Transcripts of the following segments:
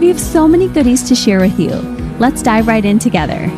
We have so many goodies to share with you. Let's dive right in together.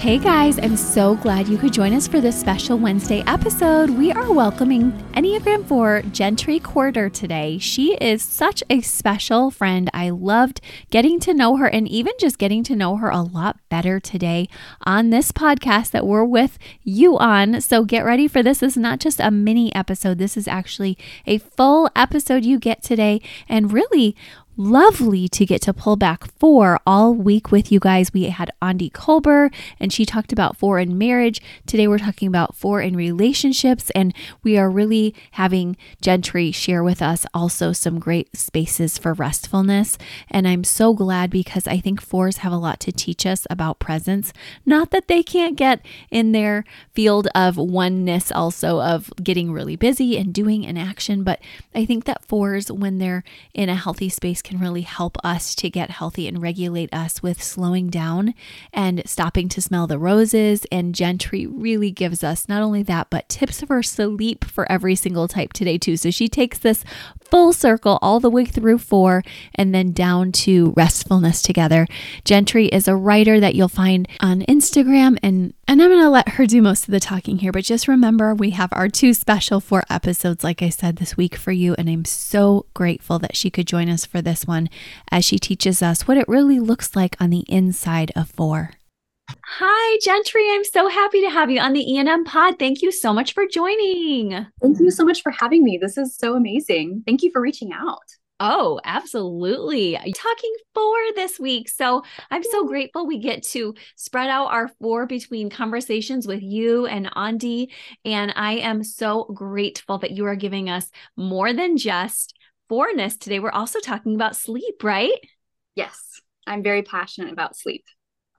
Hey guys, I'm so glad you could join us for this special Wednesday episode. We are welcoming Enneagram 4 Jentry Courter today. She is such a special friend. I loved getting to know her and even just getting to know her a lot better today on this podcast that we're with you on. So get ready for this. This is not just a mini episode, this is actually a full episode you get today. And really, lovely to get to pull back four all week with you guys. We had Andi Kolber and she talked about four in marriage. Today we're talking about four in relationships, and we are really having Jentry share with us also some great spaces for restfulness. And I'm so glad because I think fours have a lot to teach us about presence. Not that they can't get in their field of oneness, also of getting really busy and doing an action, but I think that fours, when they're in a healthy space, can really help us to get healthy and regulate us with slowing down and stopping to smell the roses. And Jentry really gives us not only that, but tips for sleep for every single type today, too. So she takes this full circle all the way through four and then down to restfulness together. Jentry is a writer that you'll find on Instagram and and I'm going to let her do most of the talking here, but just remember we have our two special four episodes like I said this week for you and I'm so grateful that she could join us for this one as she teaches us what it really looks like on the inside of four. Hi, Jentry. I'm so happy to have you on the ENM pod. Thank you so much for joining. Thank you so much for having me. This is so amazing. Thank you for reaching out. Oh, absolutely. You talking four this week. So I'm so grateful we get to spread out our four between conversations with you and Andi. And I am so grateful that you are giving us more than just fourness today. We're also talking about sleep, right? Yes. I'm very passionate about sleep.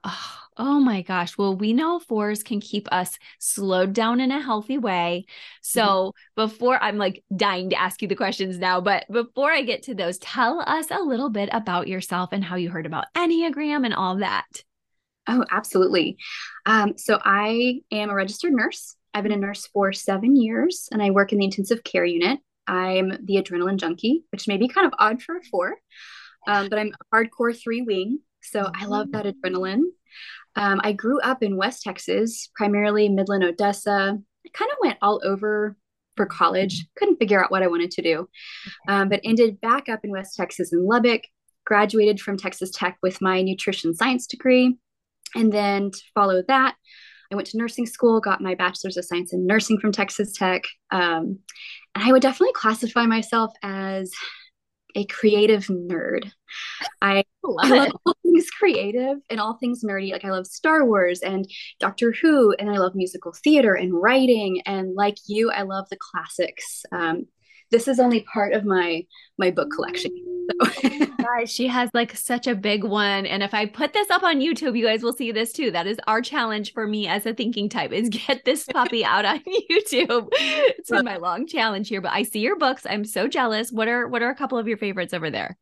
Oh, oh, my gosh. Well, we know fours can keep us slowed down in a healthy way. So, mm-hmm. before I'm like dying to ask you the questions now, but before I get to those, tell us a little bit about yourself and how you heard about Enneagram and all that. Oh, absolutely. Um, so, I am a registered nurse. I've been a nurse for seven years and I work in the intensive care unit. I'm the adrenaline junkie, which may be kind of odd for a four, um, but I'm hardcore three wing. So I love that adrenaline. Um, I grew up in West Texas, primarily Midland, Odessa. I kind of went all over for college, couldn't figure out what I wanted to do, um, but ended back up in West Texas in Lubbock, graduated from Texas Tech with my nutrition science degree. And then to follow that, I went to nursing school, got my bachelor's of science in nursing from Texas Tech. Um, and I would definitely classify myself as a creative nerd. I love, I love all things creative and all things nerdy. Like I love Star Wars and Doctor Who, and I love musical theater and writing. And like you, I love the classics. Um, this is only part of my my book collection. So. guys, she has like such a big one. And if I put this up on YouTube, you guys will see this too. That is our challenge for me as a thinking type is get this puppy out on YouTube. It's been my long challenge here, but I see your books. I'm so jealous. What are what are a couple of your favorites over there?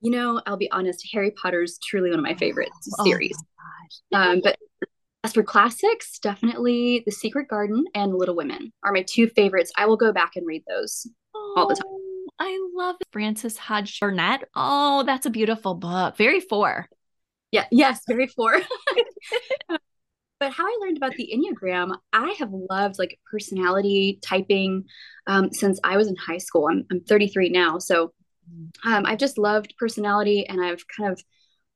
You know, I'll be honest, Harry Potter is truly one of my favorite oh, series. Um, but as for classics, definitely The Secret Garden and Little Women are my two favorites. I will go back and read those oh, all the time. I love Frances Hodge Burnett. Oh, that's a beautiful book. Very four. Yeah, yes, very four. but how I learned about the Enneagram, I have loved like personality typing um, since I was in high school. I'm, I'm 33 now. So um, I've just loved personality and I've kind of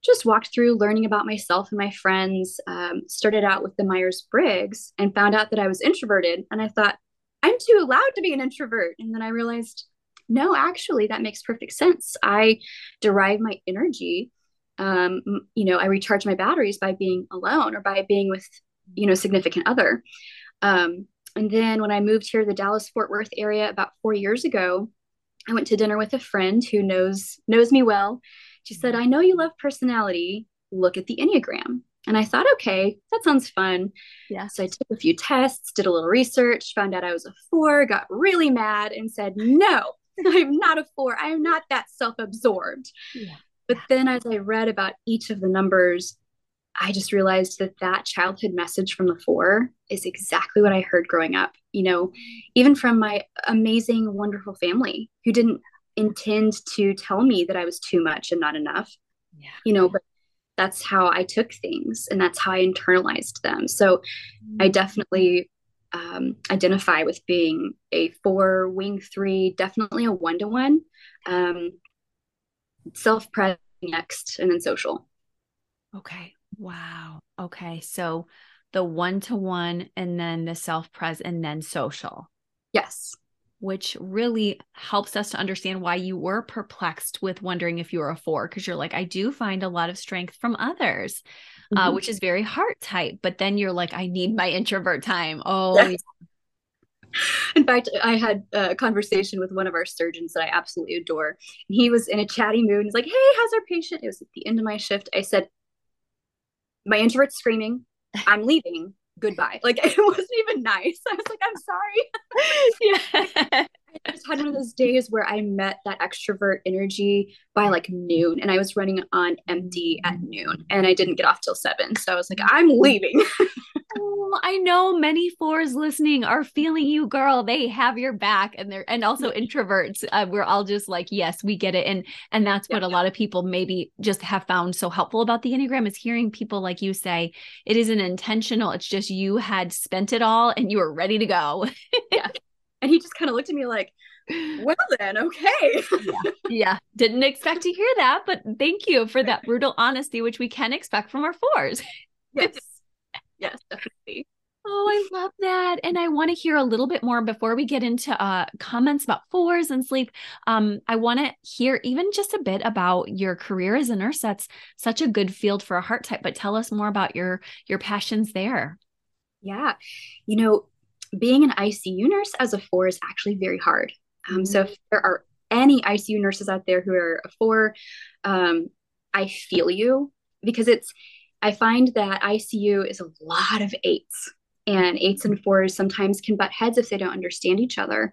just walked through learning about myself and my friends. Um, started out with the Myers Briggs and found out that I was introverted. And I thought, I'm too loud to be an introvert. And then I realized, no, actually, that makes perfect sense. I derive my energy. Um, you know, I recharge my batteries by being alone or by being with, you know, significant other. Um, and then when I moved here to the Dallas Fort Worth area about four years ago, I went to dinner with a friend who knows knows me well. She said, "I know you love personality. Look at the Enneagram." And I thought, okay, that sounds fun. Yeah. So I took a few tests, did a little research, found out I was a four, got really mad, and said, no, I'm not a four. I am not that self absorbed. Yeah. But then as I read about each of the numbers, I just realized that that childhood message from the four is exactly what I heard growing up. You know, even from my amazing, wonderful family who didn't intend to tell me that I was too much and not enough. Yeah. You know, but that's how I took things and that's how I internalized them. So I Mm. definitely um, identify with being a four, wing three, definitely a one to one, self present next, and then social. Okay. Wow. Okay. So the one to one and then the self pres and then social, Yes. Which really helps us to understand why you were perplexed with wondering if you were a four. Cause you're like, I do find a lot of strength from others, uh, Mhm. which is very heart type. But then you're like, I need my introvert time. Oh, Yes. In fact, I had a conversation with one of our surgeons that I absolutely adore. And he was in a chatty mood. He's like, Hey, how's our patient? It was at the end of my shift. I said, My introvert's screaming. I'm leaving. Goodbye. Like, it wasn't even nice. I was like, I'm sorry. yeah. I just had one of those days where I met that extrovert energy by like noon and I was running on empty at noon and I didn't get off till seven. So I was like, I'm leaving. Oh, I know many fours listening are feeling you, girl. They have your back, and they're and also introverts. Uh, we're all just like, yes, we get it, and and that's what Yeah. a lot of people maybe just have found so helpful about the enneagram is hearing people like you say it isn't intentional. It's just you had spent it all and you were ready to go. yeah, and he just kind of looked at me like, well then, okay. yeah, didn't expect to hear that, but thank you for that brutal honesty, which we can expect from our fours. yes. Yes, definitely. Oh, I love that. And I want to hear a little bit more before we get into uh, comments about fours and sleep. Um, I want to hear even just a bit about your career as a nurse. That's such a good field for a heart type, but tell us more about your your passions there. Yeah. You know, being an ICU nurse as a four is actually very hard. Um, So if there are any ICU nurses out there who are a four, um, I feel you because it's, I find that ICU is a lot of eights. And eights and fours sometimes can butt heads if they don't understand each other.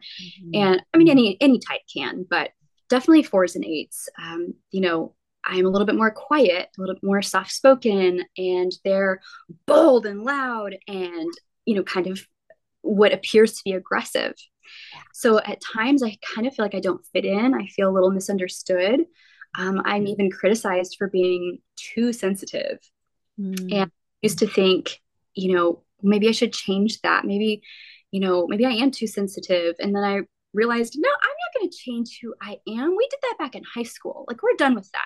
And I mean, any any type can, but definitely fours and eights. Um, you know, I'm a little bit more quiet, a little bit more soft spoken, and they're bold and loud, and you know, kind of what appears to be aggressive. So at times, I kind of feel like I don't fit in. I feel a little misunderstood. Um, I'm even criticized for being too sensitive. Mm. And I used to think, you know, maybe I should change that. Maybe, you know, maybe I am too sensitive. And then I realized, no, I'm not going to change who I am. We did that back in high school. Like, we're done with that.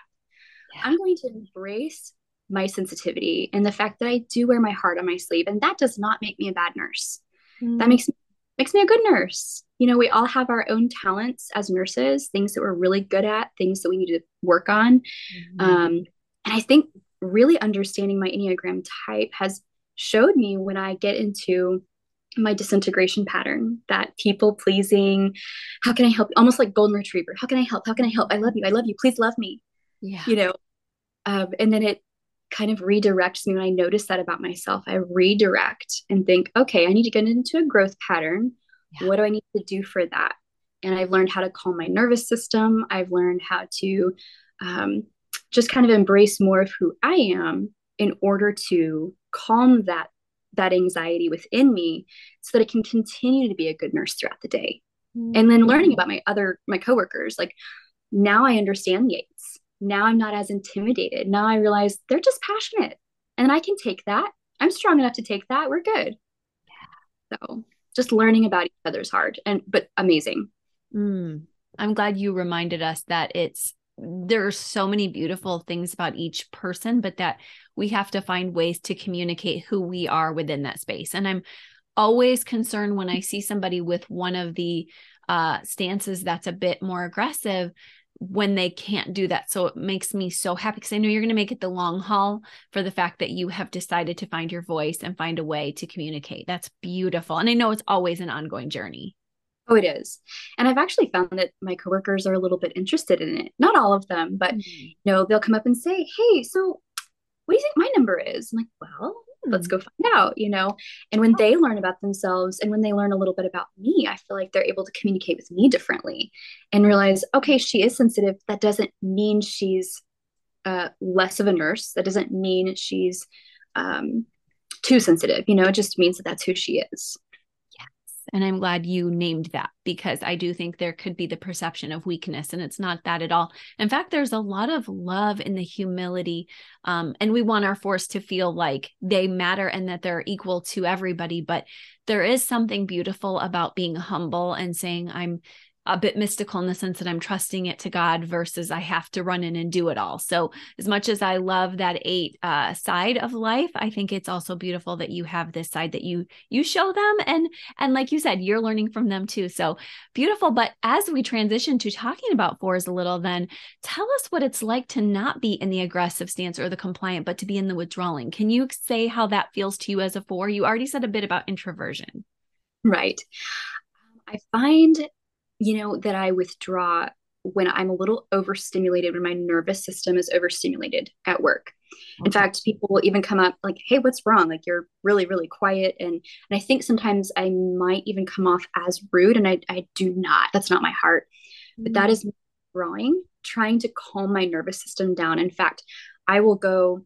Yeah. I'm going to embrace my sensitivity and the fact that I do wear my heart on my sleeve. And that does not make me a bad nurse. That makes makes me a good nurse. You know, we all have our own talents as nurses, things that we're really good at, things that we need to work on. Mhm. Um, and I think really understanding my Enneagram type has showed me when I get into my disintegration pattern, that people pleasing, how can I help? Almost like golden retriever. How can I help? How can I help? I love you. I love you. Please love me. yeah. You know, um, and then it kind of redirects me when I notice that about myself. I redirect and think, okay, I need to get into a growth pattern. Yeah. What do I need to do for that? And I've learned how to calm my nervous system. I've learned how to um, just kind of embrace more of who I am in order to calm that that anxiety within me so that I can continue to be a good nurse throughout the day. And then learning about my other my coworkers, like now I understand the eights. Now I'm not as intimidated. Now I realize they're just passionate and I can take that. I'm strong enough to take that. We're good. Yeah. So just learning about each other's hard and but amazing. Mm. I'm glad you reminded us that it's there are so many beautiful things about each person, but that we have to find ways to communicate who we are within that space. And I'm always concerned when I see somebody with one of the uh, stances that's a bit more aggressive. when they can't do that. So it makes me so happy because I know you're going to make it the long haul for the fact that you have decided to find your voice and find a way to communicate. That's beautiful. And I know it's always an ongoing journey. Oh, it is. And I've actually found that my coworkers are a little bit interested in it. Not all of them, but mm-hmm. you know, they'll come up and say, Hey, so what do you think my number is? I'm like, well, let's go find out you know and when they learn about themselves and when they learn a little bit about me i feel like they're able to communicate with me differently and realize okay she is sensitive that doesn't mean she's uh, less of a nurse that doesn't mean she's um, too sensitive you know it just means that that's who she is and I'm glad you named that because I do think there could be the perception of weakness, and it's not that at all. In fact, there's a lot of love in the humility. Um, and we want our force to feel like they matter and that they're equal to everybody. But there is something beautiful about being humble and saying, I'm a bit mystical in the sense that I'm trusting it to God versus I have to run in and do it all. So, as much as I love that eight uh, side of life, I think it's also beautiful that you have this side that you you show them, and and like you said, you're learning from them too. So beautiful. But as we transition to talking about fours a little, then tell us what it's like to not be in the aggressive stance or the compliant, but to be in the withdrawing. Can you say how that feels to you as a four? You already said a bit about introversion. Right. I find you know, that I withdraw when I'm a little overstimulated, when my nervous system is overstimulated at work. Okay. In fact, people will even come up like, "Hey, what's wrong? Like you're really, really quiet." And and I think sometimes I might even come off as rude, and I I do not. That's not my heart, mm-hmm. but that is withdrawing, trying to calm my nervous system down. In fact, I will go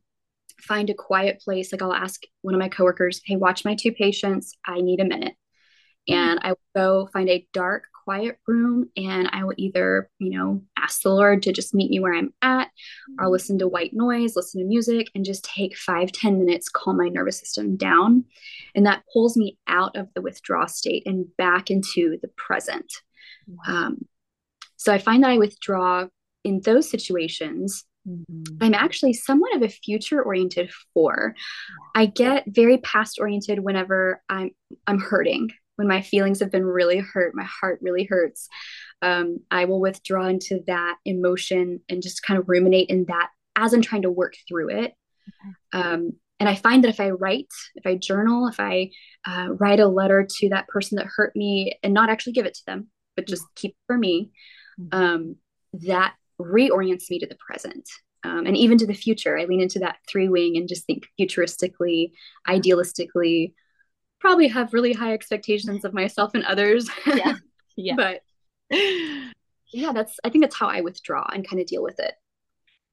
find a quiet place. Like I'll ask one of my coworkers, "Hey, watch my two patients. I need a minute." Mm-hmm. And I will go find a dark, quiet room and I will either, you know, ask the Lord to just meet me where I'm at or mm-hmm. listen to white noise, listen to music, and just take five ten minutes, calm my nervous system down. And that pulls me out of the withdrawal state and back into the present. Wow. Um, so I find that I withdraw in those situations. Mm-hmm. I'm actually somewhat of a future oriented four. I get very past oriented whenever I'm I'm hurting when my feelings have been really hurt, my heart really hurts, um, I will withdraw into that emotion and just kind of ruminate in that as I'm trying to work through it. Okay. Um, and I find that if I write, if I journal, if I uh, write a letter to that person that hurt me and not actually give it to them, but just keep it for me, mm-hmm. um, that reorients me to the present. Um, and even to the future, I lean into that three wing and just think futuristically, idealistically, probably have really high expectations of myself and others. Yeah. Yeah. but yeah, that's I think that's how I withdraw and kind of deal with it.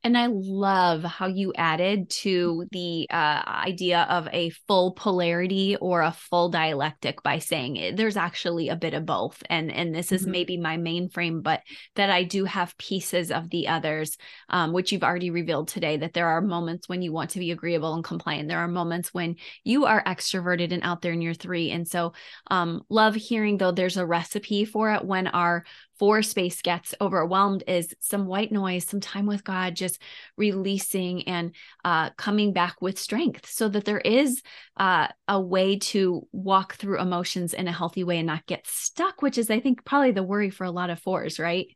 And I love how you added to the uh, idea of a full polarity or a full dialectic by saying it, there's actually a bit of both. And and this is mm-hmm. maybe my main frame, but that I do have pieces of the others, um, which you've already revealed today. That there are moments when you want to be agreeable and compliant. There are moments when you are extroverted and out there in your three. And so, um, love hearing though there's a recipe for it when our four space gets overwhelmed is some white noise, some time with God, just releasing and uh, coming back with strength so that there is uh, a way to walk through emotions in a healthy way and not get stuck, which is, I think, probably the worry for a lot of fours, right?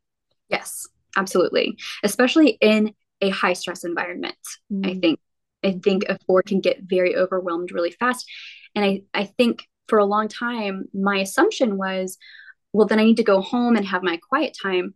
Yes, absolutely. Especially in a high stress environment. Mm. I think I think a four can get very overwhelmed really fast. And I, I think for a long time, my assumption was, well, then I need to go home and have my quiet time.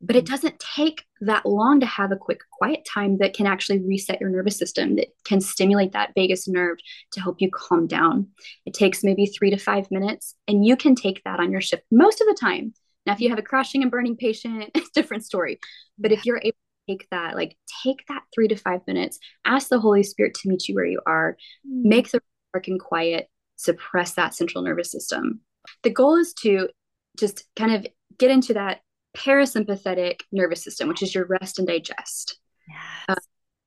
But it doesn't take that long to have a quick quiet time that can actually reset your nervous system, that can stimulate that vagus nerve to help you calm down. It takes maybe three to five minutes, and you can take that on your shift most of the time. Now, if you have a crashing and burning patient, it's a different story. But if you're able to take that, like take that three to five minutes, ask the Holy Spirit to meet you where you are, mm. make the dark and quiet, suppress that central nervous system. The goal is to just kind of get into that parasympathetic nervous system, which is your rest and digest. Yes. Uh,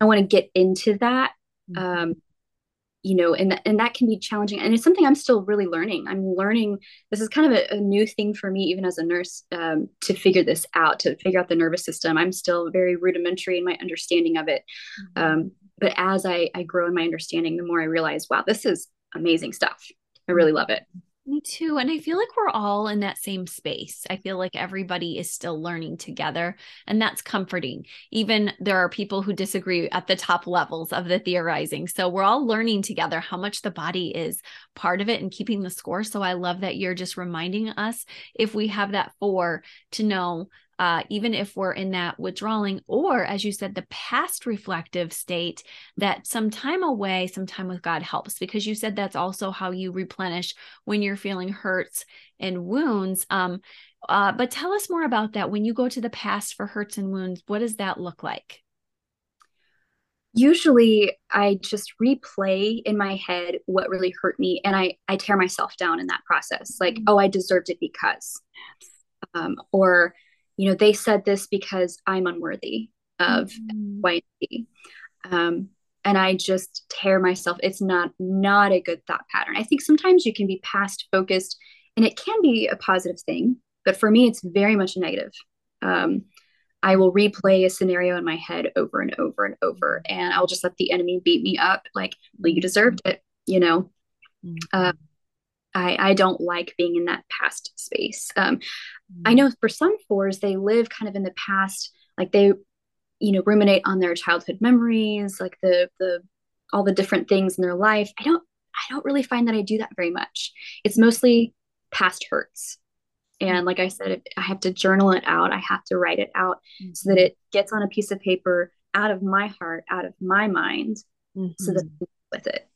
I want to get into that. Mm-hmm. Um, you know, and th- and that can be challenging, and it's something I'm still really learning. I'm learning. This is kind of a, a new thing for me, even as a nurse, um, to figure this out, to figure out the nervous system. I'm still very rudimentary in my understanding of it, mm-hmm. um, but as I I grow in my understanding, the more I realize, wow, this is amazing stuff. I really love it. Me too. And I feel like we're all in that same space. I feel like everybody is still learning together, and that's comforting. Even there are people who disagree at the top levels of the theorizing. So we're all learning together how much the body is part of it and keeping the score. So I love that you're just reminding us if we have that four to know uh, even if we're in that withdrawing, or as you said, the past reflective state, that some time away, some time with God helps, because you said that's also how you replenish when you're feeling hurts and wounds. Um, uh, but tell us more about that. When you go to the past for hurts and wounds, what does that look like? Usually, I just replay in my head what really hurt me, and I I tear myself down in that process. Like, mm-hmm. oh, I deserved it because, um, or you know, they said this because I'm unworthy of mm-hmm. Y and Z. Um, and I just tear myself. It's not not a good thought pattern. I think sometimes you can be past focused, and it can be a positive thing, but for me, it's very much a negative. Um, I will replay a scenario in my head over and over and over, and I'll just let the enemy beat me up. Like, well, you deserved it, you know. Mm-hmm. Uh, I, I don't like being in that past space. Um, I know for some fours, they live kind of in the past, like they, you know, ruminate on their childhood memories, like the the all the different things in their life. I don't I don't really find that I do that very much. It's mostly past hurts. And like I said, I have to journal it out. I have to write it out mm-hmm. so that it gets on a piece of paper out of my heart, out of my mind, mm-hmm. so that mm-hmm. with it.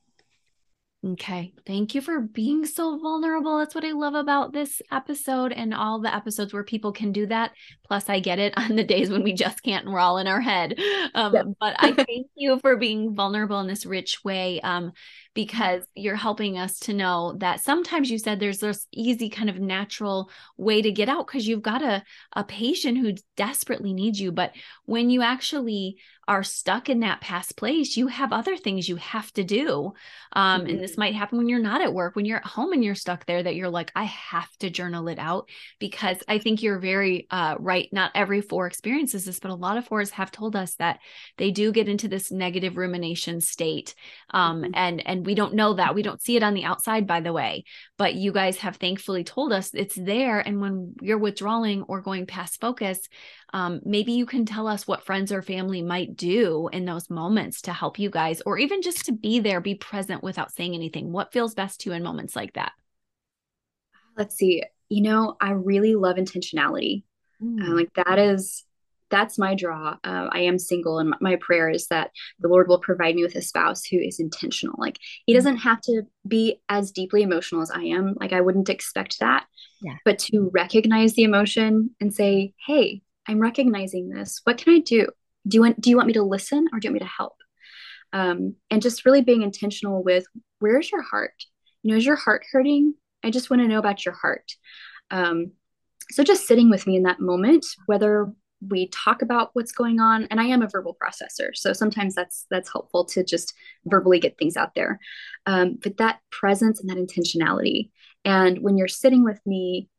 Okay. Thank you for being so vulnerable. That's what I love about this episode and all the episodes where people can do that. Plus, I get it on the days when we just can't and we're all in our head. Um, yep. but I thank you for being vulnerable in this rich way. Um, because you're helping us to know that sometimes you said there's this easy kind of natural way to get out because you've got a, a patient who desperately needs you. But when you actually are stuck in that past place, you have other things you have to do. Um, mm-hmm. And this might happen when you're not at work, when you're at home and you're stuck there, that you're like, I have to journal it out because I think you're very uh, right. Not every four experiences this, but a lot of fours have told us that they do get into this negative rumination state. Um, mm-hmm. And and we don't know that. We don't see it on the outside, by the way. But you guys have thankfully told us it's there. And when you're withdrawing or going past focus, um, maybe you can tell us what friends or family might do in those moments to help you guys, or even just to be there, be present without saying anything. What feels best to you in moments like that? Let's see. You know, I really love intentionality. Mm. Uh, like that is that's my draw. Uh, I am single, and my prayer is that the Lord will provide me with a spouse who is intentional. Like he doesn't have to be as deeply emotional as I am. Like I wouldn't expect that. Yeah. But to recognize the emotion and say, "Hey, I'm recognizing this. What can I do? Do you want Do you want me to listen, or do you want me to help?" Um, and just really being intentional with where's your heart. You know, is your heart hurting? I just want to know about your heart. Um, so just sitting with me in that moment, whether we talk about what's going on and i am a verbal processor so sometimes that's that's helpful to just verbally get things out there um, but that presence and that intentionality and when you're sitting with me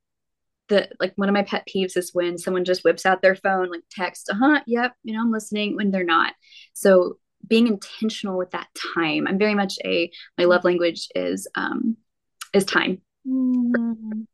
the like one of my pet peeves is when someone just whips out their phone like text uh-huh yep you know i'm listening when they're not. So being intentional with that time i'm very much a my love language is um is time. Mm.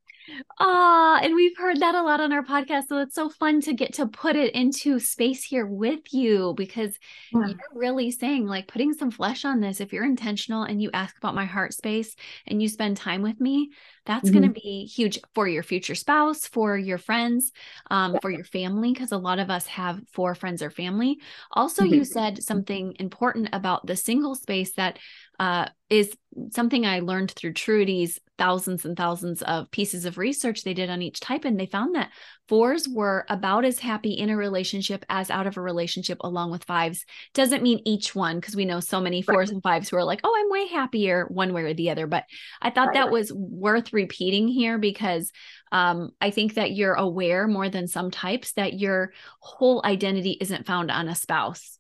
Ah, and we've heard that a lot on our podcast. So it's so fun to get to put it into space here with you because yeah. you're really saying, like, putting some flesh on this. If you're intentional and you ask about my heart space and you spend time with me, that's mm-hmm. going to be huge for your future spouse, for your friends, um, yeah. for your family, because a lot of us have four friends or family. Also, mm-hmm. you said something important about the single space that uh, is something I learned through Truity's thousands and thousands of pieces of research they did on each type. And they found that fours were about as happy in a relationship as out of a relationship, along with fives. Doesn't mean each one, because we know so many fours right. and fives who are like, oh, I'm way happier one way or the other. But I thought right. that was worth repeating here because um, I think that you're aware more than some types that your whole identity isn't found on a spouse.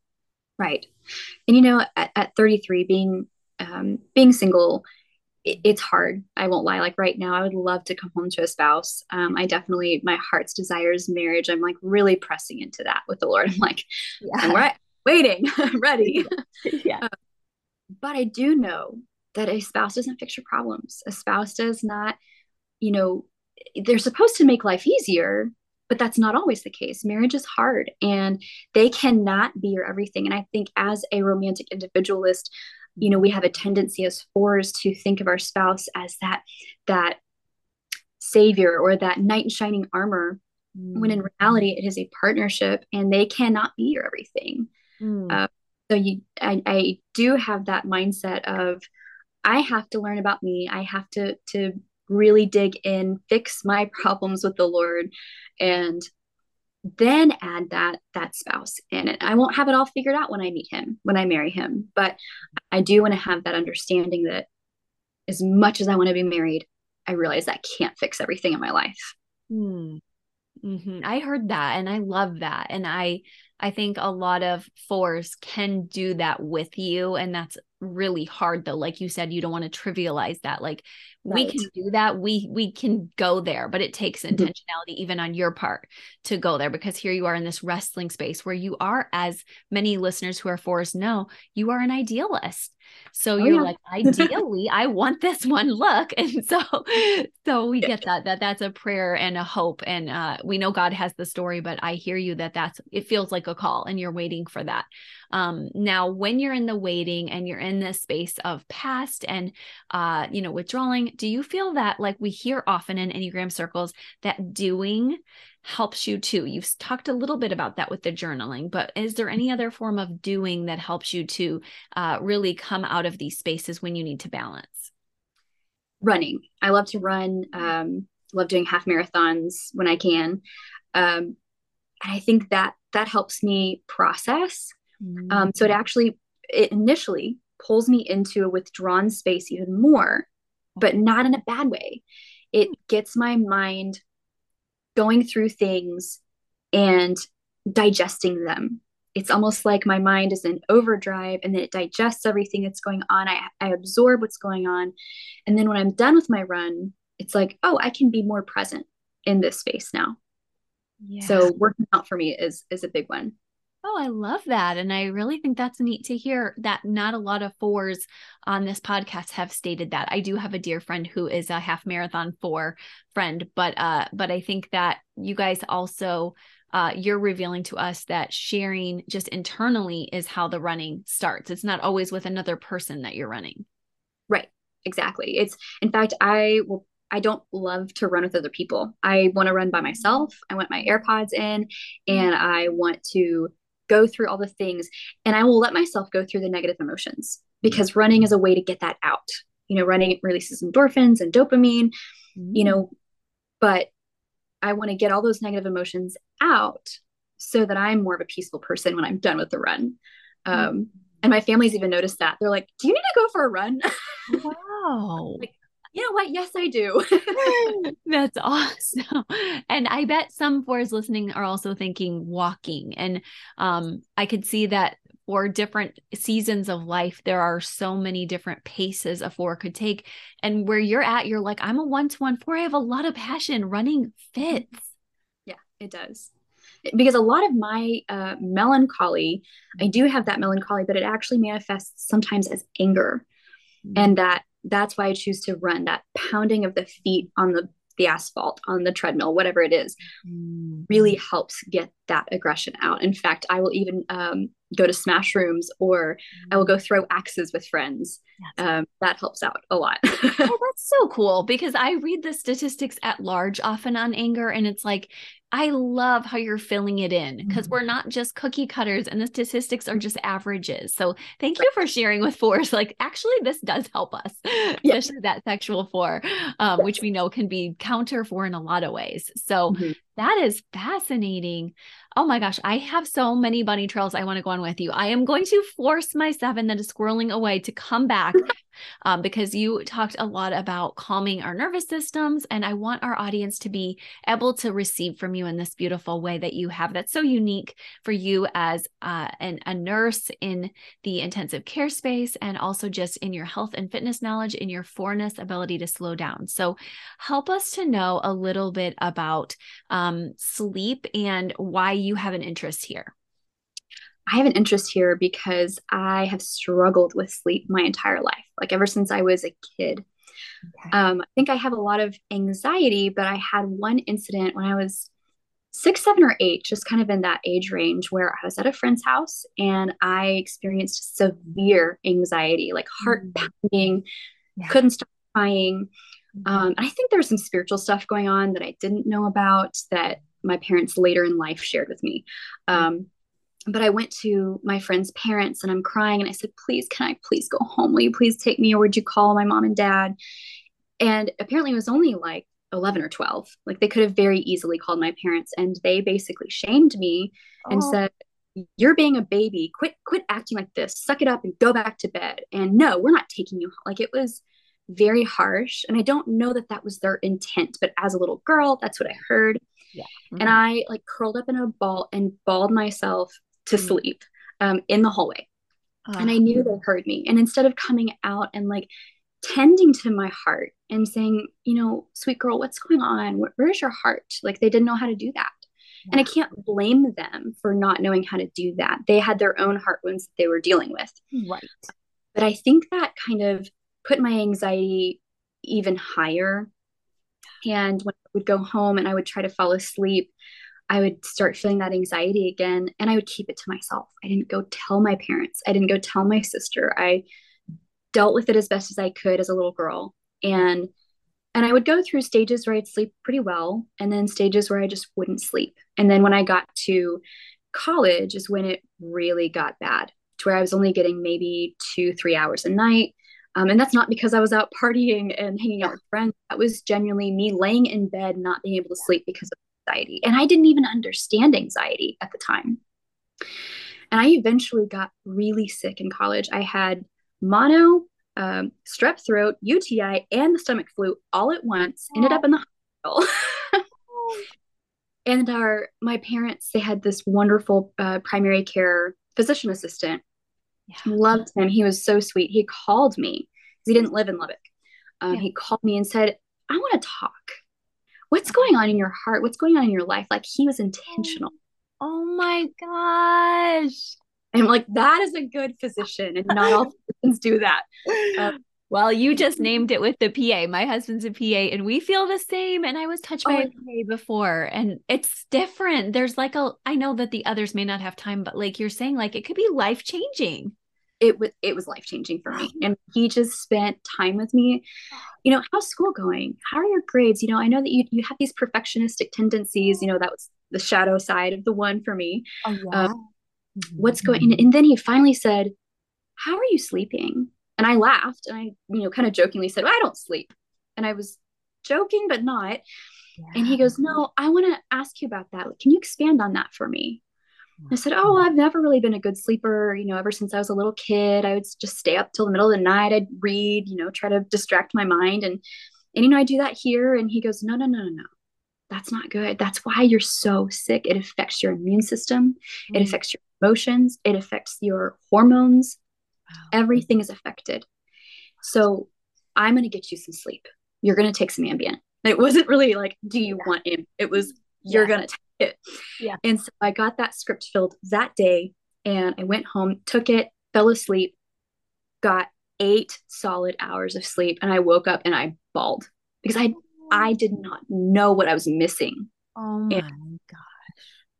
Right. And you know, at, at 33, being um, being single it, it's hard. I won't lie. Like right now i would love to come home to a spouse. Um, i definitely my heart's desire is marriage. I'm like really pressing into that with the lord. I'm like yeah. i'm right waiting ready. Yeah. Uh, but i do know that a spouse doesn't fix your problems. A spouse does not you know, they're supposed to make life easier, but that's not always the case. Marriage is hard and they cannot be your everything. And I think as a romantic individualist, you know, we have a tendency as fours to think of our spouse as that that savior or that knight in shining armor mm. when in mm. reality it is a partnership and they cannot be your everything mm. uh, so you I, I do have that mindset of i have to learn about me i have to to really dig in fix my problems with the lord and then add that that spouse in it i won't have it all figured out when i meet him when i marry him but i do want to have that understanding that as much as i want to be married I realize that can't fix everything in my life. Hmm. Mm-hmm. I heard that and I love that. And I I think a lot of fours can do that with you. And that's really hard though. Like you said, you don't want to trivialize that. Like right. we can do that. We we can go there, but it takes mm-hmm. intentionality even on your part to go there because here you are in this wrestling space where you are, as many listeners who are fours know, you are an idealist. So oh, you're yeah. like, ideally, I want this one look. And so so we get that that that's a prayer and a hope. And uh we know God has the story, but I hear you that that's it feels like a call and you're waiting for that. Um now when you're in the waiting and you're in this space of past and uh you know withdrawing, do you feel that like we hear often in Enneagram circles that doing helps you too. You've talked a little bit about that with the journaling, but is there any other form of doing that helps you to uh, really come out of these spaces when you need to balance? Running. I love to run. Um, love doing half marathons when I can. Um, and I think that that helps me process. Mm-hmm. Um, so it actually, it initially pulls me into a withdrawn space even more, but not in a bad way. It gets my mind going through things and digesting them. It's almost like my mind is in overdrive and then it digests everything that's going on. I, I absorb what's going on. And then when I'm done with my run, it's like, oh, I can be more present in this space now. Yeah. So working out for me is is a big one. Oh, I love that. And I really think that's neat to hear that not a lot of fours on this podcast have stated that. I do have a dear friend who is a half marathon four friend, but uh, but I think that you guys also uh, you're revealing to us that sharing just internally is how the running starts. It's not always with another person that you're running. Right. Exactly. It's in fact, I will I don't love to run with other people. I want to run by myself. I want my AirPods in and I want to go through all the things and I will let myself go through the negative emotions because running is a way to get that out. You know, running releases endorphins and dopamine, mm-hmm. you know, but I want to get all those negative emotions out so that I'm more of a peaceful person when I'm done with the run. Um, mm-hmm. And my family's even noticed that. They're like, Do you need to go for a run? Wow. like, you know what? Yes, I do. That's awesome. And I bet some fours listening are also thinking walking. And um, I could see that for different seasons of life, there are so many different paces a four could take. And where you're at, you're like, I'm a one to one four. I have a lot of passion. Running fits. Yeah, it does because a lot of my uh, melancholy, I do have that melancholy, but it actually manifests sometimes as anger. Mm-hmm. And that that's why I choose to run that pounding of the feet on the the asphalt on the treadmill whatever it is really helps get that aggression out. In fact i will even um, go to smash rooms or i will go mm. throw axes with friends. Um, that helps out a lot. Oh, that's so cool because i read the statistics at large often on anger and it's like I love how you're filling it in because mm-hmm. we're not just cookie cutters and the statistics are just averages. So thank you for sharing with fours. Like, actually, this does help us, yes. especially that sexual four, um, which we know can be counter for in a lot of ways. So mm-hmm. that is fascinating. Oh my gosh, I have so many bunny trails I want to go on with you. I am going to force my seven that is squirreling away to come back um, because you talked a lot about calming our nervous systems. And I want our audience to be able to receive from you in this beautiful way that you have that's so unique for you as uh, an, a nurse in the intensive care space and also just in your health and fitness knowledge, in your fourness ability to slow down. So help us to know a little bit about um, sleep and why you have an interest here? I have an interest here because I have struggled with sleep my entire life. Like ever since I was a kid, Okay. Um, I think I have a lot of anxiety, but I had one incident when I was six, seven, or eight, just kind of in that age range where I was at a friend's house and I experienced severe anxiety, like heart mm. pounding, yeah. couldn't stop crying. Mm-hmm. Um, I think there's some spiritual stuff going on that I didn't know about that my parents later in life shared with me. Um, but I went to my friend's parents and I'm crying and I said, please, can I please go home? Will you please take me or would you call my mom and dad? And apparently it was only like 11 or 12. Like they could have very easily called my parents and they basically shamed me oh. and said, you're being a baby. Quit, quit acting like this. Suck it up and go back to bed. And no, we're not taking you home. Like it was very harsh. And I don't know that that was their intent, but as a little girl, that's what I heard. Yeah. Mm-hmm. And I like curled up in a ball and bawled myself to mm-hmm. sleep um, in the hallway. And I knew they heard me. And instead of coming out and like tending to my heart and saying, you know, sweet girl, what's going on? Where, where's your heart? Like they didn't know how to do that. Yeah. And I can't blame them for not knowing how to do that. They had their own heart wounds that they were dealing with. Right. But I think that kind of put my anxiety even higher. And when I would go home and I would try to fall asleep, I would start feeling that anxiety again and I would keep it to myself. I didn't go tell my parents. I didn't go tell my sister. I dealt with it as best as I could as a little girl. And and I would go through stages where I'd sleep pretty well and then stages where I just wouldn't sleep. And then when I got to college is when it really got bad to where I was only getting maybe 2 3 hours a night. Um, and that's not because I was out partying and hanging out with friends. That was genuinely me laying in bed, not being able to sleep because of anxiety. And I didn't even understand anxiety at the time. And I eventually got really sick in college. I had mono, um, strep throat, UTI, and the stomach flu all at once. Ended up in the hospital. and our my parents they had this wonderful uh, primary care physician assistant. Yeah. Loved him. He was so sweet. He called me because he didn't live in Lubbock. Um, yeah. He called me and said, "I want to talk." What's going on in your heart? What's going on in your life? Like he was intentional. Oh my gosh. And I'm like, that is a good physician. And not all physicians do that. Um, well, you just named it with the PA. My husband's a PA and we feel the same. And I was touched by oh, a PA before and it's different. There's like a, I know that the others may not have time, but like you're saying, like it could be life changing it was it was life changing for me. And he just spent time with me. You know how's school going? How are your grades? You know i know that you, you have these perfectionistic tendencies you know that was the shadow side of the one for me. Oh, um, what's going and, and then he finally said how are you sleeping? And i laughed and i you know kind of jokingly said well, i don't sleep. And i was joking but not. Yeah. and he goes no i want to ask you about that. Can you expand on that for me I said, Oh, I've never really been a good sleeper. You know, ever since I was a little kid, I would just stay up till the middle of the night. I'd read, you know, try to distract my mind. And, and, you know, I do that here. And he goes, No, no, no, no, no. That's not good. That's why you're so sick. It affects your immune system, mm-hmm. it mm. affects your emotions, it affects your hormones. Wow. Everything is affected. So I'm going to get you some sleep. You're going to take some Ambien. It wasn't really like, Do you yeah. want him? It was, You're yeah. going to it. Yeah. And so I got that script filled that day and I went home, took it, fell asleep, got eight solid hours of sleep, and I woke up and I bawled because I I did not know what I was missing. Oh my and gosh.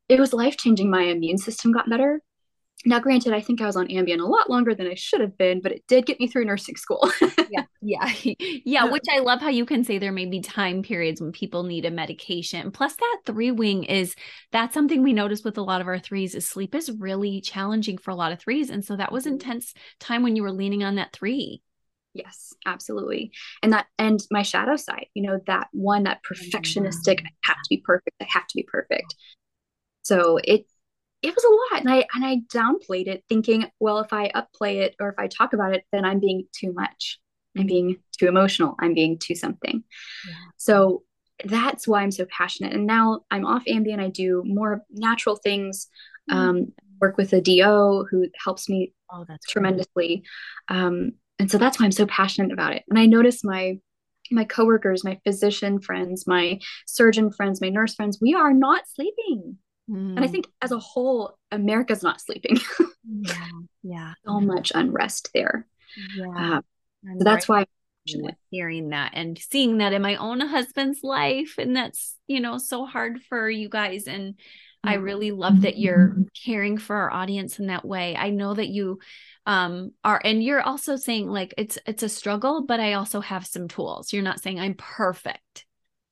It was life changing. My immune system got better. Now, granted, I think I was on Ambien a lot longer than I should have been, but it did get me through nursing school. yeah, yeah, yeah. Which I love how you can say there may be time periods when people need a medication. Plus, that three wing is that's something we notice with a lot of our threes. Is sleep is really challenging for a lot of threes, and so that was mm-hmm. intense time when you were leaning on that three. Yes, absolutely. And that and my shadow side, you know, that one that perfectionistic, I have to be perfect, I have to be perfect. So it it was a lot and i and i downplayed it thinking well if i upplay it or if i talk about it then i'm being too much. I'm mm-hmm. being too emotional. I'm being too something. Yeah. so that's why i'm so passionate. And now i'm off ambien. I do more natural things. Mm-hmm. um, work with a do who helps me oh, that's tremendously. Um, and so that's why i'm so passionate about it. And i notice my my coworkers my physician friends my surgeon friends my nurse friends we are not sleeping Mm. And I mm. think as a whole, America's not sleeping. yeah. Yeah. So much unrest there. Yeah. Uh, so that's why I'm hearing that and seeing that in my own husband's life. And that's, you know, so hard for you guys. And I really love that you're caring for our audience in that way. I know that you um are and you're also saying like it's it's a struggle, but I also have some tools. You're not saying I'm perfect.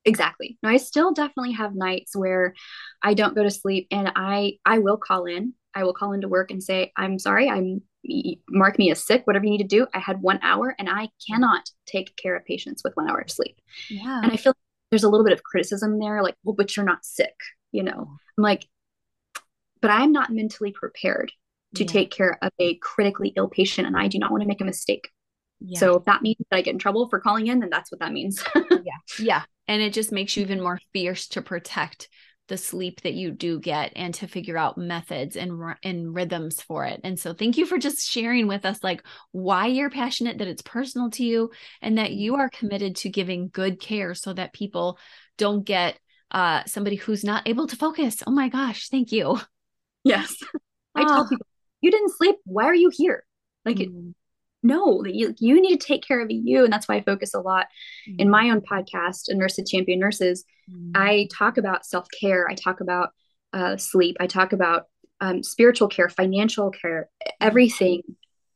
Exactly. No, I still definitely have nights where I don't go to sleep and I I will call in. I will call into work and say, "I'm sorry. I'm mark me as sick, whatever you need to do. I had 1 hour and I cannot take care of patients with 1 hour of sleep." Yeah. And I feel like there's a little bit of criticism there like, "Well, but you're not sick." You know. I'm like but I'm not mentally prepared to Yeah. take care of a critically ill patient and I do not want to make a mistake. Yeah. So if that means that I get in trouble for calling in, then that's what that means. Yeah. Yeah. And it just makes you even more fierce to protect the sleep that you do get and to figure out methods and and rhythms for it. And so thank you for just sharing with us like why you're passionate that it's personal to you and that you are committed to giving good care so that people don't get uh somebody who's not able to focus. Oh my gosh, thank you. yes. I tell Oh. people, you didn't sleep. Why are you here? Like, Mm, no, you, you need to take care of you. And that's why I focus a lot in my own podcast, A Nurse to Champion Nurses. mm, I talk about self care. I talk about uh, sleep. I talk about um, spiritual care, financial care, everything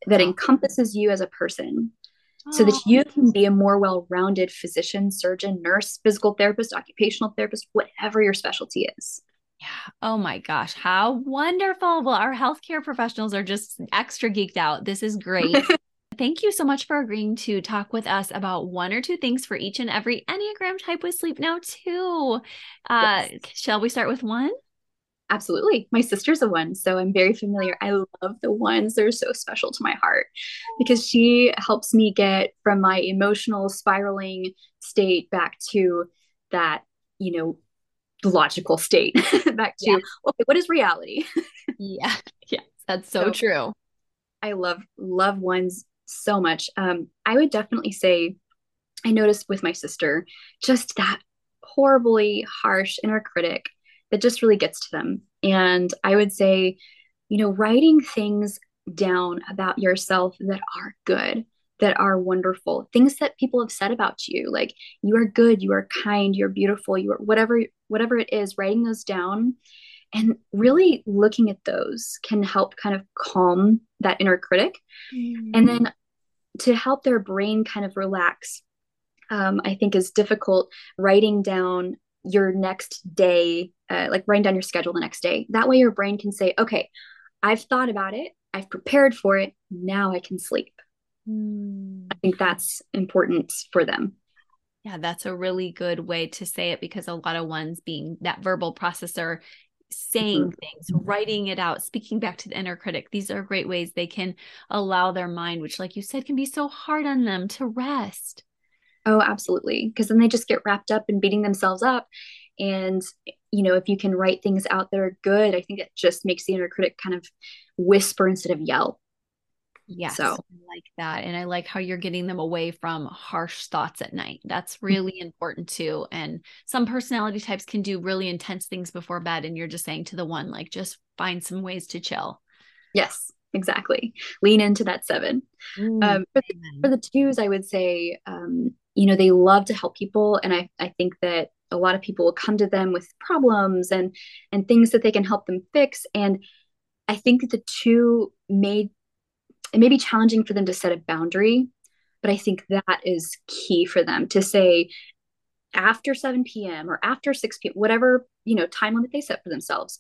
that encompasses you as a person so that Oh. you can be a more well rounded physician, surgeon, nurse, physical therapist, occupational therapist, whatever your specialty is. Yeah. Oh my gosh. How wonderful. Well, our healthcare professionals are just extra geeked out. This is great. Thank you so much for agreeing to talk with us about one or two things for each and every Enneagram type with Sleep Now, too. Uh, Yes. Shall we start with one? Absolutely. My sister's a one, so I'm very familiar. I love the ones. They're so special to my heart because she helps me get from my emotional spiraling state back to that, you know, logical state, back to, Yeah. okay, what is reality? Yeah. Yes. That's so, So- true. I love love ones so much. Um, I would definitely say I noticed with my sister just that horribly harsh inner critic that just really gets to them. And I would say, you know, writing things down about yourself that are good, that are wonderful, things that people have said about you, like you are good, you are kind, you're beautiful, you are whatever whatever it is, writing those down and really looking at those can help kind of calm that inner critic and then to help their brain kind of relax um, i think is difficult writing down your next day uh, like writing down your schedule the next day. That way your brain can say okay i've thought about it i've prepared for it now i can sleep. Mm. i think that's important for them. Yeah, that's a really good way to say it because a lot of ones being that verbal processor, saying mm-hmm. things, writing it out, speaking back to the inner critic. These are great ways they can allow their mind, which, like you said, can be so hard on them to rest. Oh, absolutely. Because then they just get wrapped up in beating themselves up. And, you know, if you can write things out that are good, I think it just makes the inner critic kind of whisper instead of yell. Yes. So- I like that. And I like how you're getting them away from harsh thoughts at night. That's really important too. And some personality types can do really intense things before bed. And you're just saying to the one, like, just find some ways to chill. Yes, exactly. Lean into that seven. Um, for, the, for the twos, I would say, um, you know, they love to help people. And I, I think that a lot of people will come to them with problems and and things that they can help them fix. And I think that the two made it may be challenging for them to set a boundary, but I think that is key for them to say after 7 p.m. or after 6 p.m., whatever, you know, time limit they set for themselves,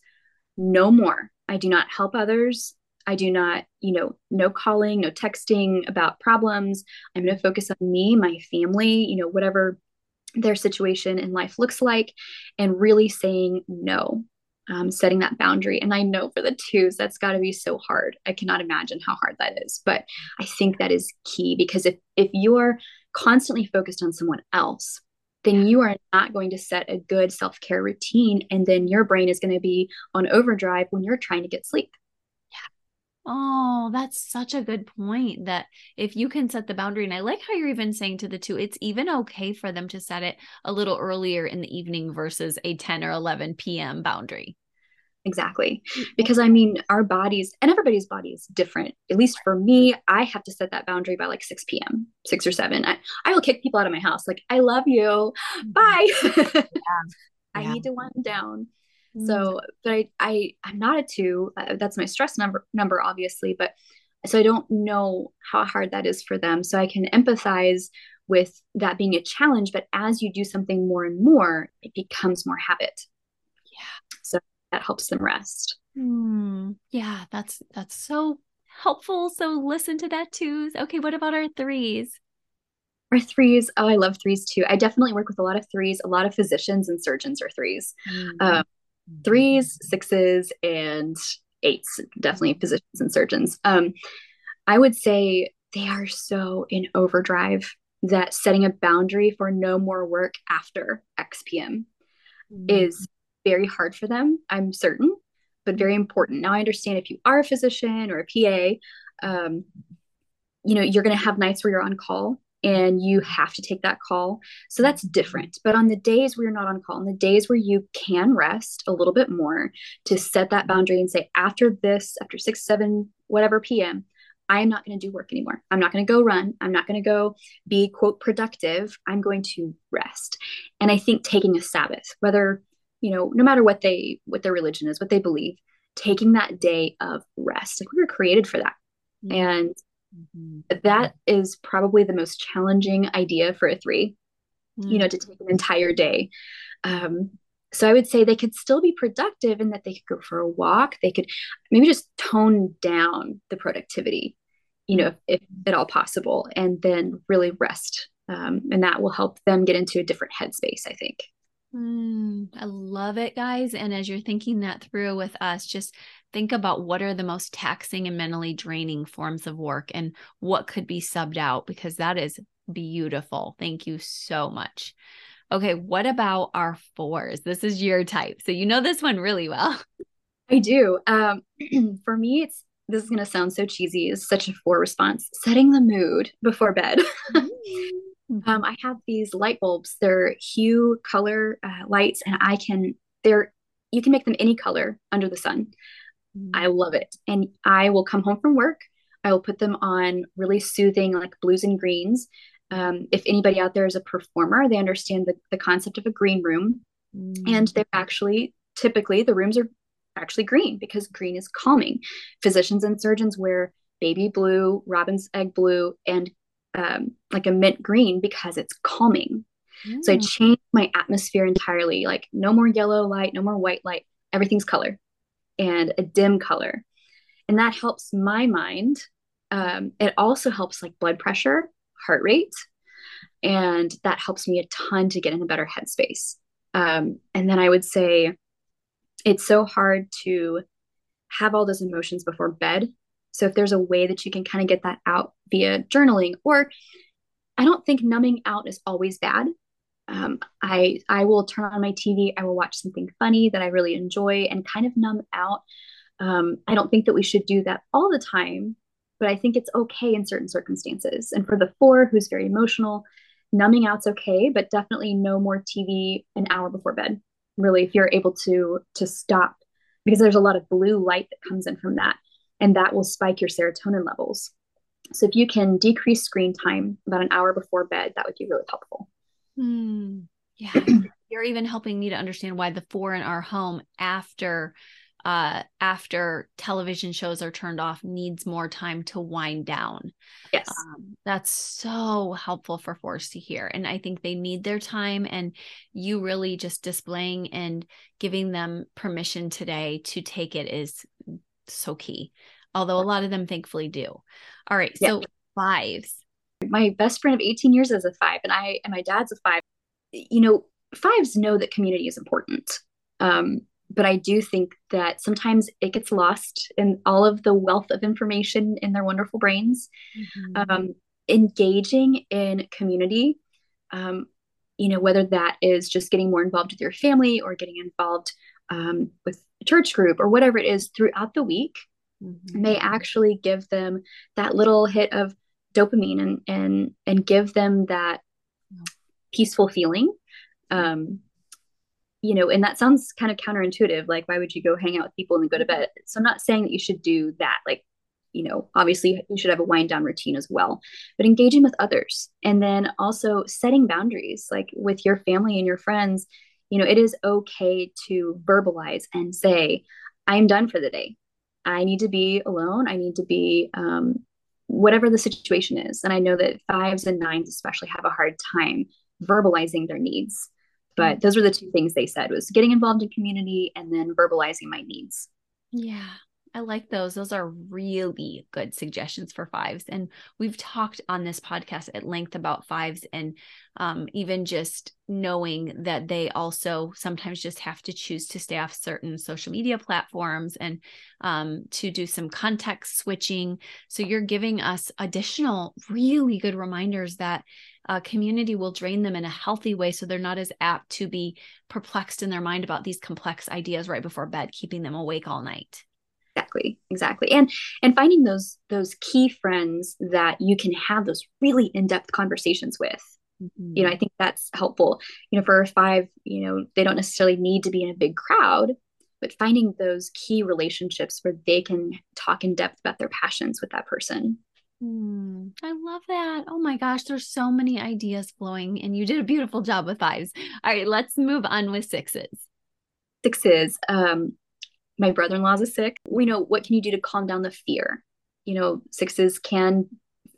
no more. I do not help others. I do not, you know, no calling, no texting about problems. I'm going to focus on me, my family, you know, whatever their situation in life looks like, and really saying no, um, setting that boundary. And I know for the twos, that's got to be so hard. I cannot imagine how hard that is, but I think that is key because if if you're constantly focused on someone else, then you are not going to set a good self care routine, and then your brain is going to be on overdrive when you're trying to get sleep. Yeah. Oh, that's such a good point that if you can set the boundary, and I like how you're even saying to the two, it's even okay for them to set it a little earlier in the evening versus a 10 or 11 p.m. boundary. Exactly. Because I mean, our bodies and everybody's body is different. At least for me, I have to set that boundary by like 6 p.m., 6 or 7. I, I will kick people out of my house. Like, I love you. Mm-hmm. Bye. Yeah. I yeah. need to wind down. Mm-hmm. So, but I, I, I'm not a two. Uh, that's my stress number, number, obviously. But so I don't know how hard that is for them. So I can empathize with that being a challenge. But as you do something more and more, it becomes more habit that helps them rest. Mm, yeah, that's that's so helpful. So listen to that too. Okay, what about our threes? Our threes, oh, I love threes too. I definitely work with a lot of threes. A lot of physicians and surgeons are 3s mm-hmm. um, threes, sixes, and eights. Definitely physicians and surgeons. Um, I would say they are so in overdrive that setting a boundary for no more work after XPM mm-hmm. is very hard for them, I'm certain, but very important. Now, I understand if you are a physician or a PA, um, you know, you're going to have nights where you're on call and you have to take that call. So that's different. But on the days where you're not on call, on the days where you can rest a little bit more, to set that boundary and say, after this, after six, seven, whatever PM, I am not going to do work anymore. I'm not going to go run. I'm not going to go be, quote, productive. I'm going to rest. And I think taking a Sabbath, whether you know, no matter what they what their religion is, what they believe, taking that day of rest. Like we were created for that. Mm-hmm. And mm-hmm. that is probably the most challenging idea for a 3 mm-hmm. you know, to take an entire day. Um, so I would say they could still be productive in that they could go for a walk. They could maybe just tone down the productivity, you know, if, if at all possible, and then really rest. Um, and that will help them get into a different headspace, I think. Mm, I love it, guys. And as you're thinking that through with us, just think about what are the most taxing and mentally draining forms of work and what could be subbed out because that is beautiful. Thank you so much. Okay, what about our fours? This is your type. So you know this one really well. I do. Um, for me, it's this is going to sound so cheesy. It's such a four response setting the mood before bed. Mm. Um, mm-hmm. I have these light bulbs. They're hue color uh, lights, and I can they're you can make them any color under the sun. Mm. I love it. And I will come home from work. I will put them on really soothing, like blues and greens. Um, if anybody out there is a performer, they understand the, the concept of a green room. Mm. And they're actually typically the rooms are actually green because green is calming. Physicians and surgeons wear baby blue, robin's egg blue, and um, like a mint green because it's calming. Mm. So I mm. changed my atmosphere entirely. Like no more yellow light, no more white light. Everything's color and a dim color. And that helps my mind. Um, it also helps like blood pressure, heart rate, and that helps me a ton to get in a better headspace. Um, and then I would say it's so hard to have all those emotions before bed so if there's a way that you can kind of get that out via journaling, or I don't think numbing out is always bad. Um, I I will turn on my TV. I will watch something funny that I really enjoy and kind of numb out. Um, I don't think that we should do that all the time, but I think it's okay in certain circumstances. And for the four who's very emotional, numbing out's okay, but definitely no more TV an hour before bed. Really, if you're able to to stop, because there's a lot of blue light that comes in from that and that will spike your serotonin levels. So if you can decrease screen time about an hour before bed, that would be really helpful. Mm, yeah. You're even helping me to understand why the four in our home after uh after television shows are turned off needs more time to wind down. Yes. Um, that's so helpful for fours to hear. And I think they need their time and you really just displaying and giving them permission today to take it is so key, although a lot of them thankfully do. All right. Yeah. So fives. My best friend of 18 years is a five, and I and my dad's a five. You know, fives know that community is important. Um, but I do think that sometimes it gets lost in all of the wealth of information in their wonderful brains. Mm-hmm. Um, engaging in community, um, you know, whether that is just getting more involved with your family or getting involved um, with church group or whatever it is throughout the week mm-hmm. may actually give them that little hit of dopamine and and and give them that peaceful feeling um you know, and that sounds kind of counterintuitive. Like, why would you go hang out with people and then go to bed? So I'm not saying that you should do that. Like, you know, obviously you should have a wind down routine as well, but engaging with others and then also setting boundaries, like with your family and your friends. You know, it is okay to verbalize and say, I'm done for the day. I need to be alone. I need to be um, whatever the situation is. And I know that fives and nines especially have a hard time verbalizing their needs. But mm. those were the two things they said was getting involved in community and then verbalizing my needs. Yeah. I like those. Those are really good suggestions for fives. And we've talked on this podcast at length about fives and um, even just knowing that they also sometimes just have to choose to stay off certain social media platforms and um, to do some context switching. So you're giving us additional really good reminders that community will drain them in a healthy way so they're not as apt to be perplexed in their mind about these complex ideas right before bed, keeping them awake all night exactly exactly and and finding those those key friends that you can have those really in-depth conversations with mm-hmm. you know i think that's helpful you know for five you know they don't necessarily need to be in a big crowd but finding those key relationships where they can talk in depth about their passions with that person Mm, I love that. Oh my gosh, there's so many ideas flowing, and you did a beautiful job with fives. All right, let's move on with sixes. Sixes. Um, my brother-in-law is sick we know what can you do to calm down the fear? You know sixes can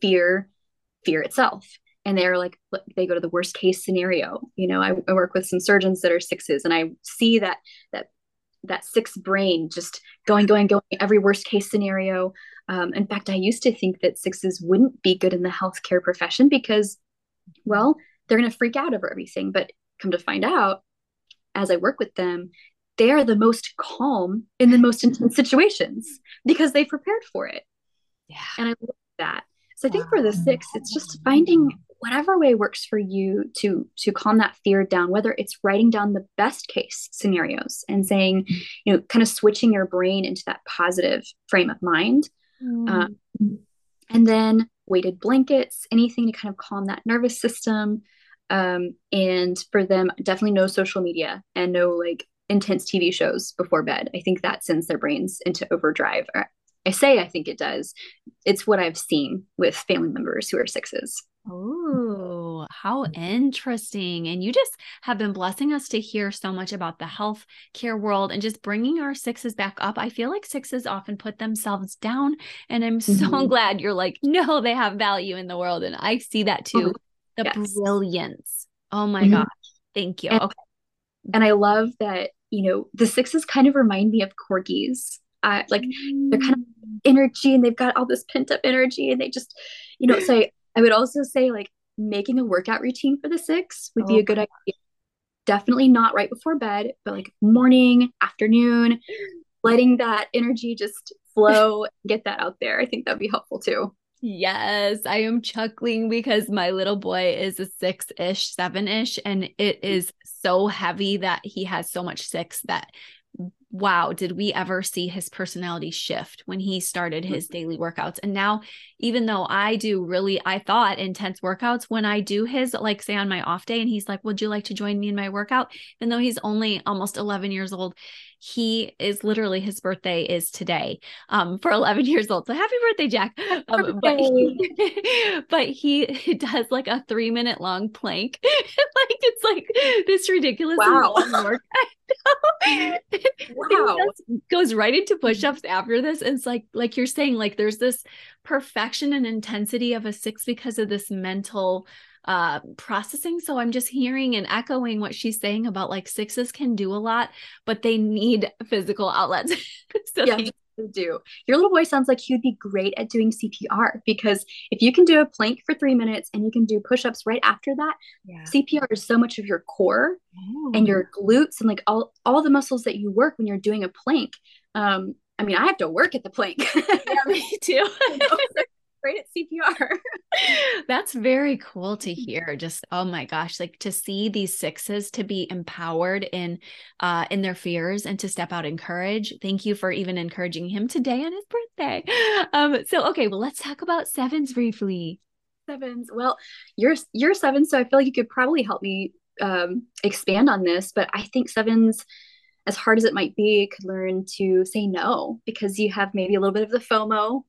fear fear itself and they're like they go to the worst case scenario. You know I, I, work with some surgeons that are sixes and i see that that that six brain just going going going every worst case scenario. Um, in fact i used to think that sixes wouldn't be good in the healthcare profession because well they're going to freak out over everything. But come to find out as i work with them they are the most calm in the most intense situations because they prepared for it. Yeah. And I love that. So I think for the six, it's just finding whatever way works for you to to calm that fear down, whether it's writing down the best case scenarios and saying, you know, kind of switching your brain into that positive frame of mind. Mm. Um, and then weighted blankets, anything to kind of calm that nervous system. Um, and for them, definitely no social media and no like intense TV shows before bed. I think that sends their brains into overdrive. I say I think it does. It's what I've seen with family members who are sixes. Oh, how interesting. And you just have been blessing us to hear so much about the health care world and just bringing our sixes back up. I feel like sixes often put themselves down. And I'm so mm-hmm. glad you're like, no, they have value in the world. And I see that too. Oh, the yes. brilliance. Oh my mm-hmm. gosh. Thank you. And, okay. And I love that you know, the sixes kind of remind me of corgis. Uh, like mm. they're kind of mm. energy and they've got all this pent up energy and they just, you know, so I, I would also say like making a workout routine for the six would be a good idea. Definitely not right before bed, but like morning, afternoon, letting that energy just flow, get that out there. I think that'd be helpful too. Yes, I am chuckling because my little boy is a six ish, seven ish, and it is so heavy that he has so much six that wow, did we ever see his personality shift when he started his mm-hmm. daily workouts? And now, even though I do really, I thought intense workouts, when I do his, like say on my off day, and he's like, Would you like to join me in my workout? Even though he's only almost 11 years old, he is literally his birthday is today um, for 11 years old. So happy birthday, Jack. Um, but, he, but he does like a three minute long plank. Like it's like this ridiculous wow. wow. goes right into push-ups after this. And it's like, like you're saying, like there's this perfection and intensity of a six because of this mental uh processing so i'm just hearing and echoing what she's saying about like sixes can do a lot but they need physical outlets so yeah. They- do. Your little boy sounds like he would be great at doing CPR because if you can do a plank for three minutes and you can do push ups right after that, yeah. CPR is so much of your core and your glutes and like all, all the muscles that you work when you're doing a plank. Um, I mean, I have to work at the plank. yeah, me too great at CPR. That's very cool to hear. Just oh my gosh, like to see these sixes to be empowered in uh in their fears and to step out in courage. Thank you for even encouraging him today on his birthday. Um so okay, well let's talk about sevens briefly. Sevens. Well, you're you're seven, so I feel like you could probably help me um, expand on this, but I think sevens, as hard as it might be, could learn to say no because you have maybe a little bit of the FOMO.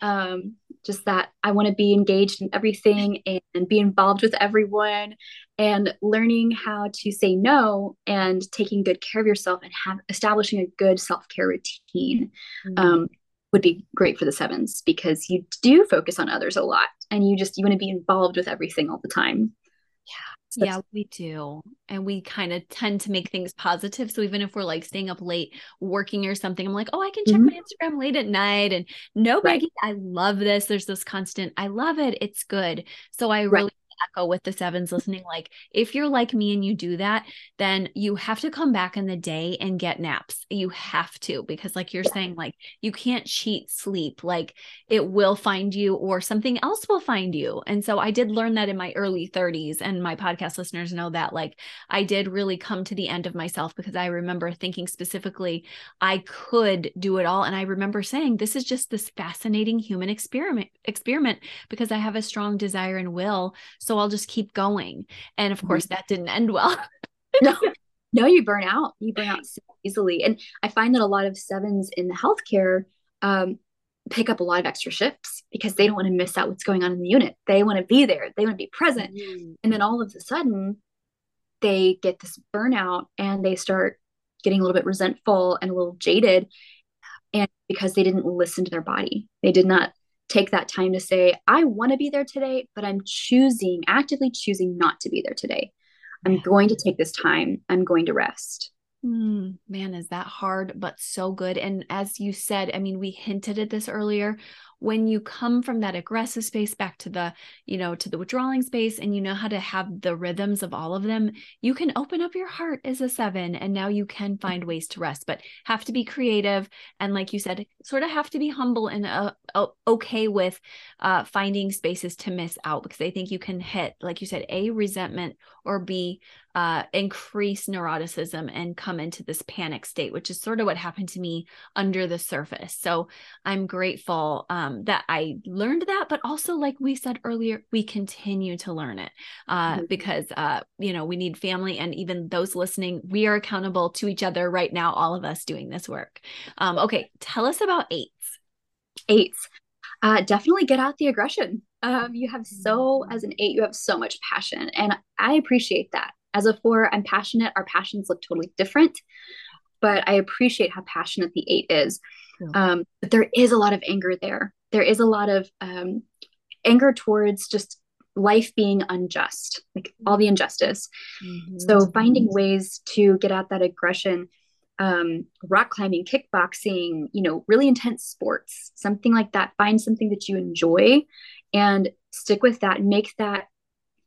Um, just that I want to be engaged in everything and be involved with everyone and learning how to say no and taking good care of yourself and have establishing a good self-care routine mm-hmm. um, would be great for the sevens because you do focus on others a lot and you just you want to be involved with everything all the time yeah yeah we do and we kind of tend to make things positive so even if we're like staying up late working or something i'm like oh i can check mm-hmm. my instagram late at night and no right. i love this there's this constant i love it it's good so i really echo with the sevens listening like if you're like me and you do that then you have to come back in the day and get naps. You have to because like you're saying like you can't cheat sleep. Like it will find you or something else will find you. And so i did learn that in my early 30s and my podcast listeners know that like i did really come to the end of myself because i remember thinking specifically i could do it all. And i remember saying this is just this fascinating human experiment experiment because i have a strong desire and will. So I'll just keep going. And of course, mm-hmm. that didn't end well. no, no, you burn out. You burn out so easily. And I find that a lot of sevens in the healthcare um, pick up a lot of extra shifts because they don't want to miss out what's going on in the unit. They want to be there. They want to be present. Mm-hmm. And then all of a sudden, they get this burnout and they start getting a little bit resentful and a little jaded and because they didn't listen to their body they did not take that time to say, I want to be there today, but I'm choosing, actively choosing not to be there today. I'm going to take this time. I'm going to rest. Mm, man, is that hard, but so good. And as you said, I mean, we hinted at this earlier when you come from that aggressive space back to the you know to the withdrawing space and you know how to have the rhythms of all of them you can open up your heart as a seven and now you can find ways to rest but have to be creative and like you said sort of have to be humble and uh, okay with uh, finding spaces to miss out because i think you can hit like you said a resentment or b uh, increase neuroticism and come into this panic state, which is sort of what happened to me under the surface. So I'm grateful um, that I learned that, but also, like we said earlier, we continue to learn it uh, mm-hmm. because, uh, you know, we need family and even those listening, we are accountable to each other right now, all of us doing this work. Um, okay, tell us about eights. Eights. Uh, definitely get out the aggression. Um, you have so, as an eight, you have so much passion. And I appreciate that. As a four, I'm passionate. Our passions look totally different, but I appreciate how passionate the eight is. Um, but there is a lot of anger there. There is a lot of um, anger towards just life being unjust, like all the injustice. Mm-hmm. So finding ways to get at that aggression, um, rock climbing, kickboxing, you know, really intense sports, something like that. Find something that you enjoy and stick with that. Make that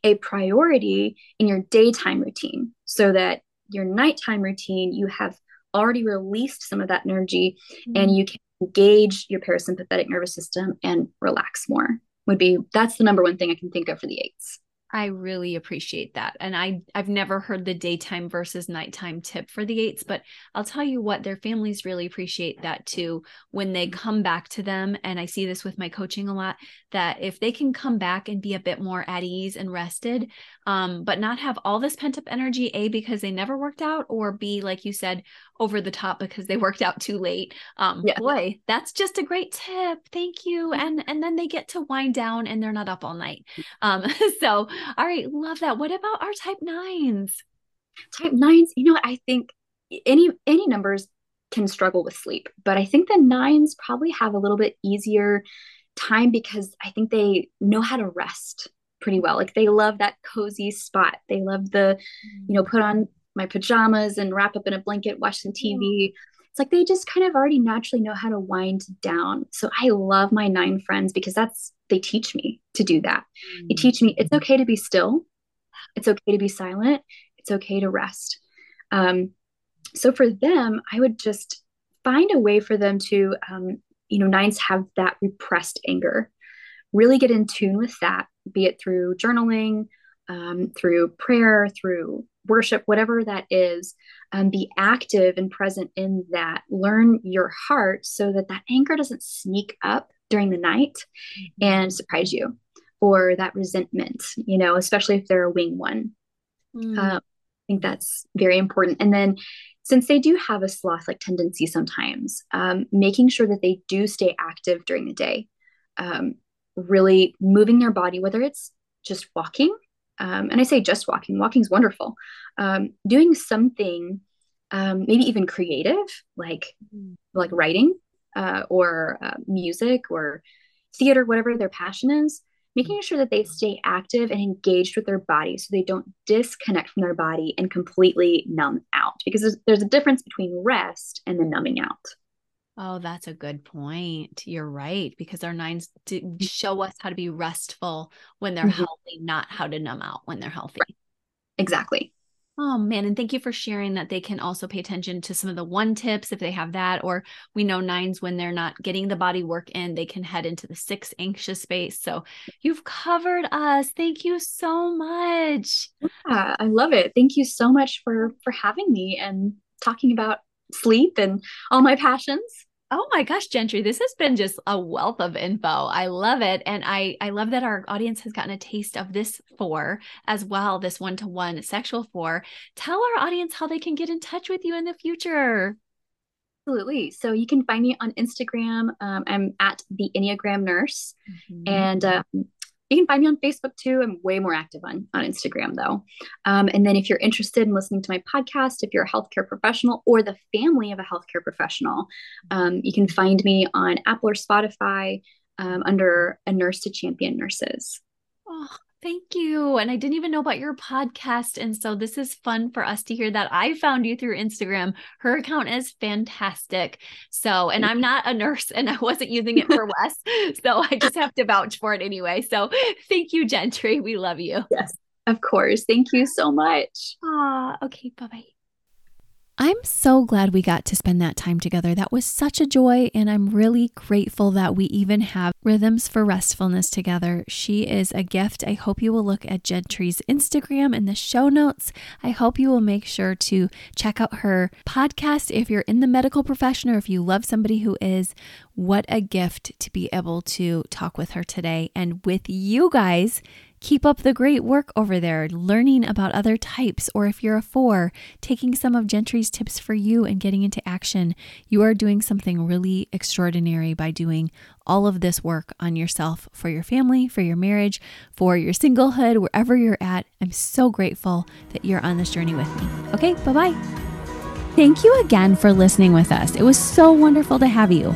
a priority in your daytime routine so that your nighttime routine, you have already released some of that energy mm-hmm. and you can engage your parasympathetic nervous system and relax more would be that's the number one thing I can think of for the eights. I really appreciate that. And I I've never heard the daytime versus nighttime tip for the eights, but I'll tell you what, their families really appreciate that too when they come back to them and I see this with my coaching a lot that if they can come back and be a bit more at ease and rested, um, but not have all this pent up energy, A, because they never worked out, or B, like you said, over the top because they worked out too late. Um, yeah. boy, that's just a great tip. Thank you. And and then they get to wind down and they're not up all night. Um, so all right, love that. What about our type nines? Type nines, you know, I think any any numbers can struggle with sleep, but I think the nines probably have a little bit easier time because I think they know how to rest pretty well. Like they love that cozy spot. They love the, you know, put on my pajamas and wrap up in a blanket, watch some TV. It's like they just kind of already naturally know how to wind down. So I love my nine friends because that's they teach me to do that. They mm. teach me it's okay to be still. It's okay to be silent. It's okay to rest. Um, so for them, I would just find a way for them to, um, you know, nines have that repressed anger. Really get in tune with that, be it through journaling, um, through prayer, through worship, whatever that is. Um, be active and present in that. Learn your heart so that that anger doesn't sneak up during the night mm-hmm. and surprise you or that resentment, you know, especially if they're a wing one. Mm. Uh, I think that's very important. And then since they do have a sloth like tendency sometimes, um, making sure that they do stay active during the day, um, really moving their body, whether it's just walking. Um, and I say just walking, walking is wonderful. Um, doing something, um, maybe even creative, like mm. like writing uh, or uh, music or theater, whatever their passion is, making sure that they stay active and engaged with their body so they don't disconnect from their body and completely numb out because there's, there's a difference between rest and the numbing out. Oh, that's a good point. You're right. Because our nines show us how to be restful when they're mm-hmm. healthy, not how to numb out when they're healthy. Right. Exactly. Oh man, and thank you for sharing that they can also pay attention to some of the one tips if they have that. Or we know nines when they're not getting the body work in, they can head into the six anxious space. So you've covered us. Thank you so much. Yeah, I love it. Thank you so much for for having me and talking about sleep and all my passions. Oh my gosh, Jentry, this has been just a wealth of info. I love it. And I, I love that our audience has gotten a taste of this four as well, this one to one sexual four. Tell our audience how they can get in touch with you in the future. Absolutely. So you can find me on Instagram. Um, I'm at the Enneagram Nurse. Mm-hmm. And um, you can find me on Facebook too. I'm way more active on, on Instagram though. Um, and then if you're interested in listening to my podcast, if you're a healthcare professional or the family of a healthcare professional, um, you can find me on Apple or Spotify um, under A Nurse to Champion Nurses. Oh, Thank you. And I didn't even know about your podcast. And so this is fun for us to hear that. I found you through Instagram. Her account is fantastic. So, and I'm not a nurse and I wasn't using it for Wes. So I just have to vouch for it anyway. So thank you, Jentry. We love you. Yes, of course. Thank you so much. Ah, okay. Bye bye. I'm so glad we got to spend that time together. That was such a joy, and I'm really grateful that we even have rhythms for restfulness together. She is a gift. I hope you will look at Jentry's Instagram in the show notes. I hope you will make sure to check out her podcast if you're in the medical profession or if you love somebody who is. What a gift to be able to talk with her today and with you guys Keep up the great work over there, learning about other types, or if you're a four, taking some of Jentry's tips for you and getting into action. You are doing something really extraordinary by doing all of this work on yourself for your family, for your marriage, for your singlehood, wherever you're at. I'm so grateful that you're on this journey with me. Okay, bye bye. Thank you again for listening with us. It was so wonderful to have you.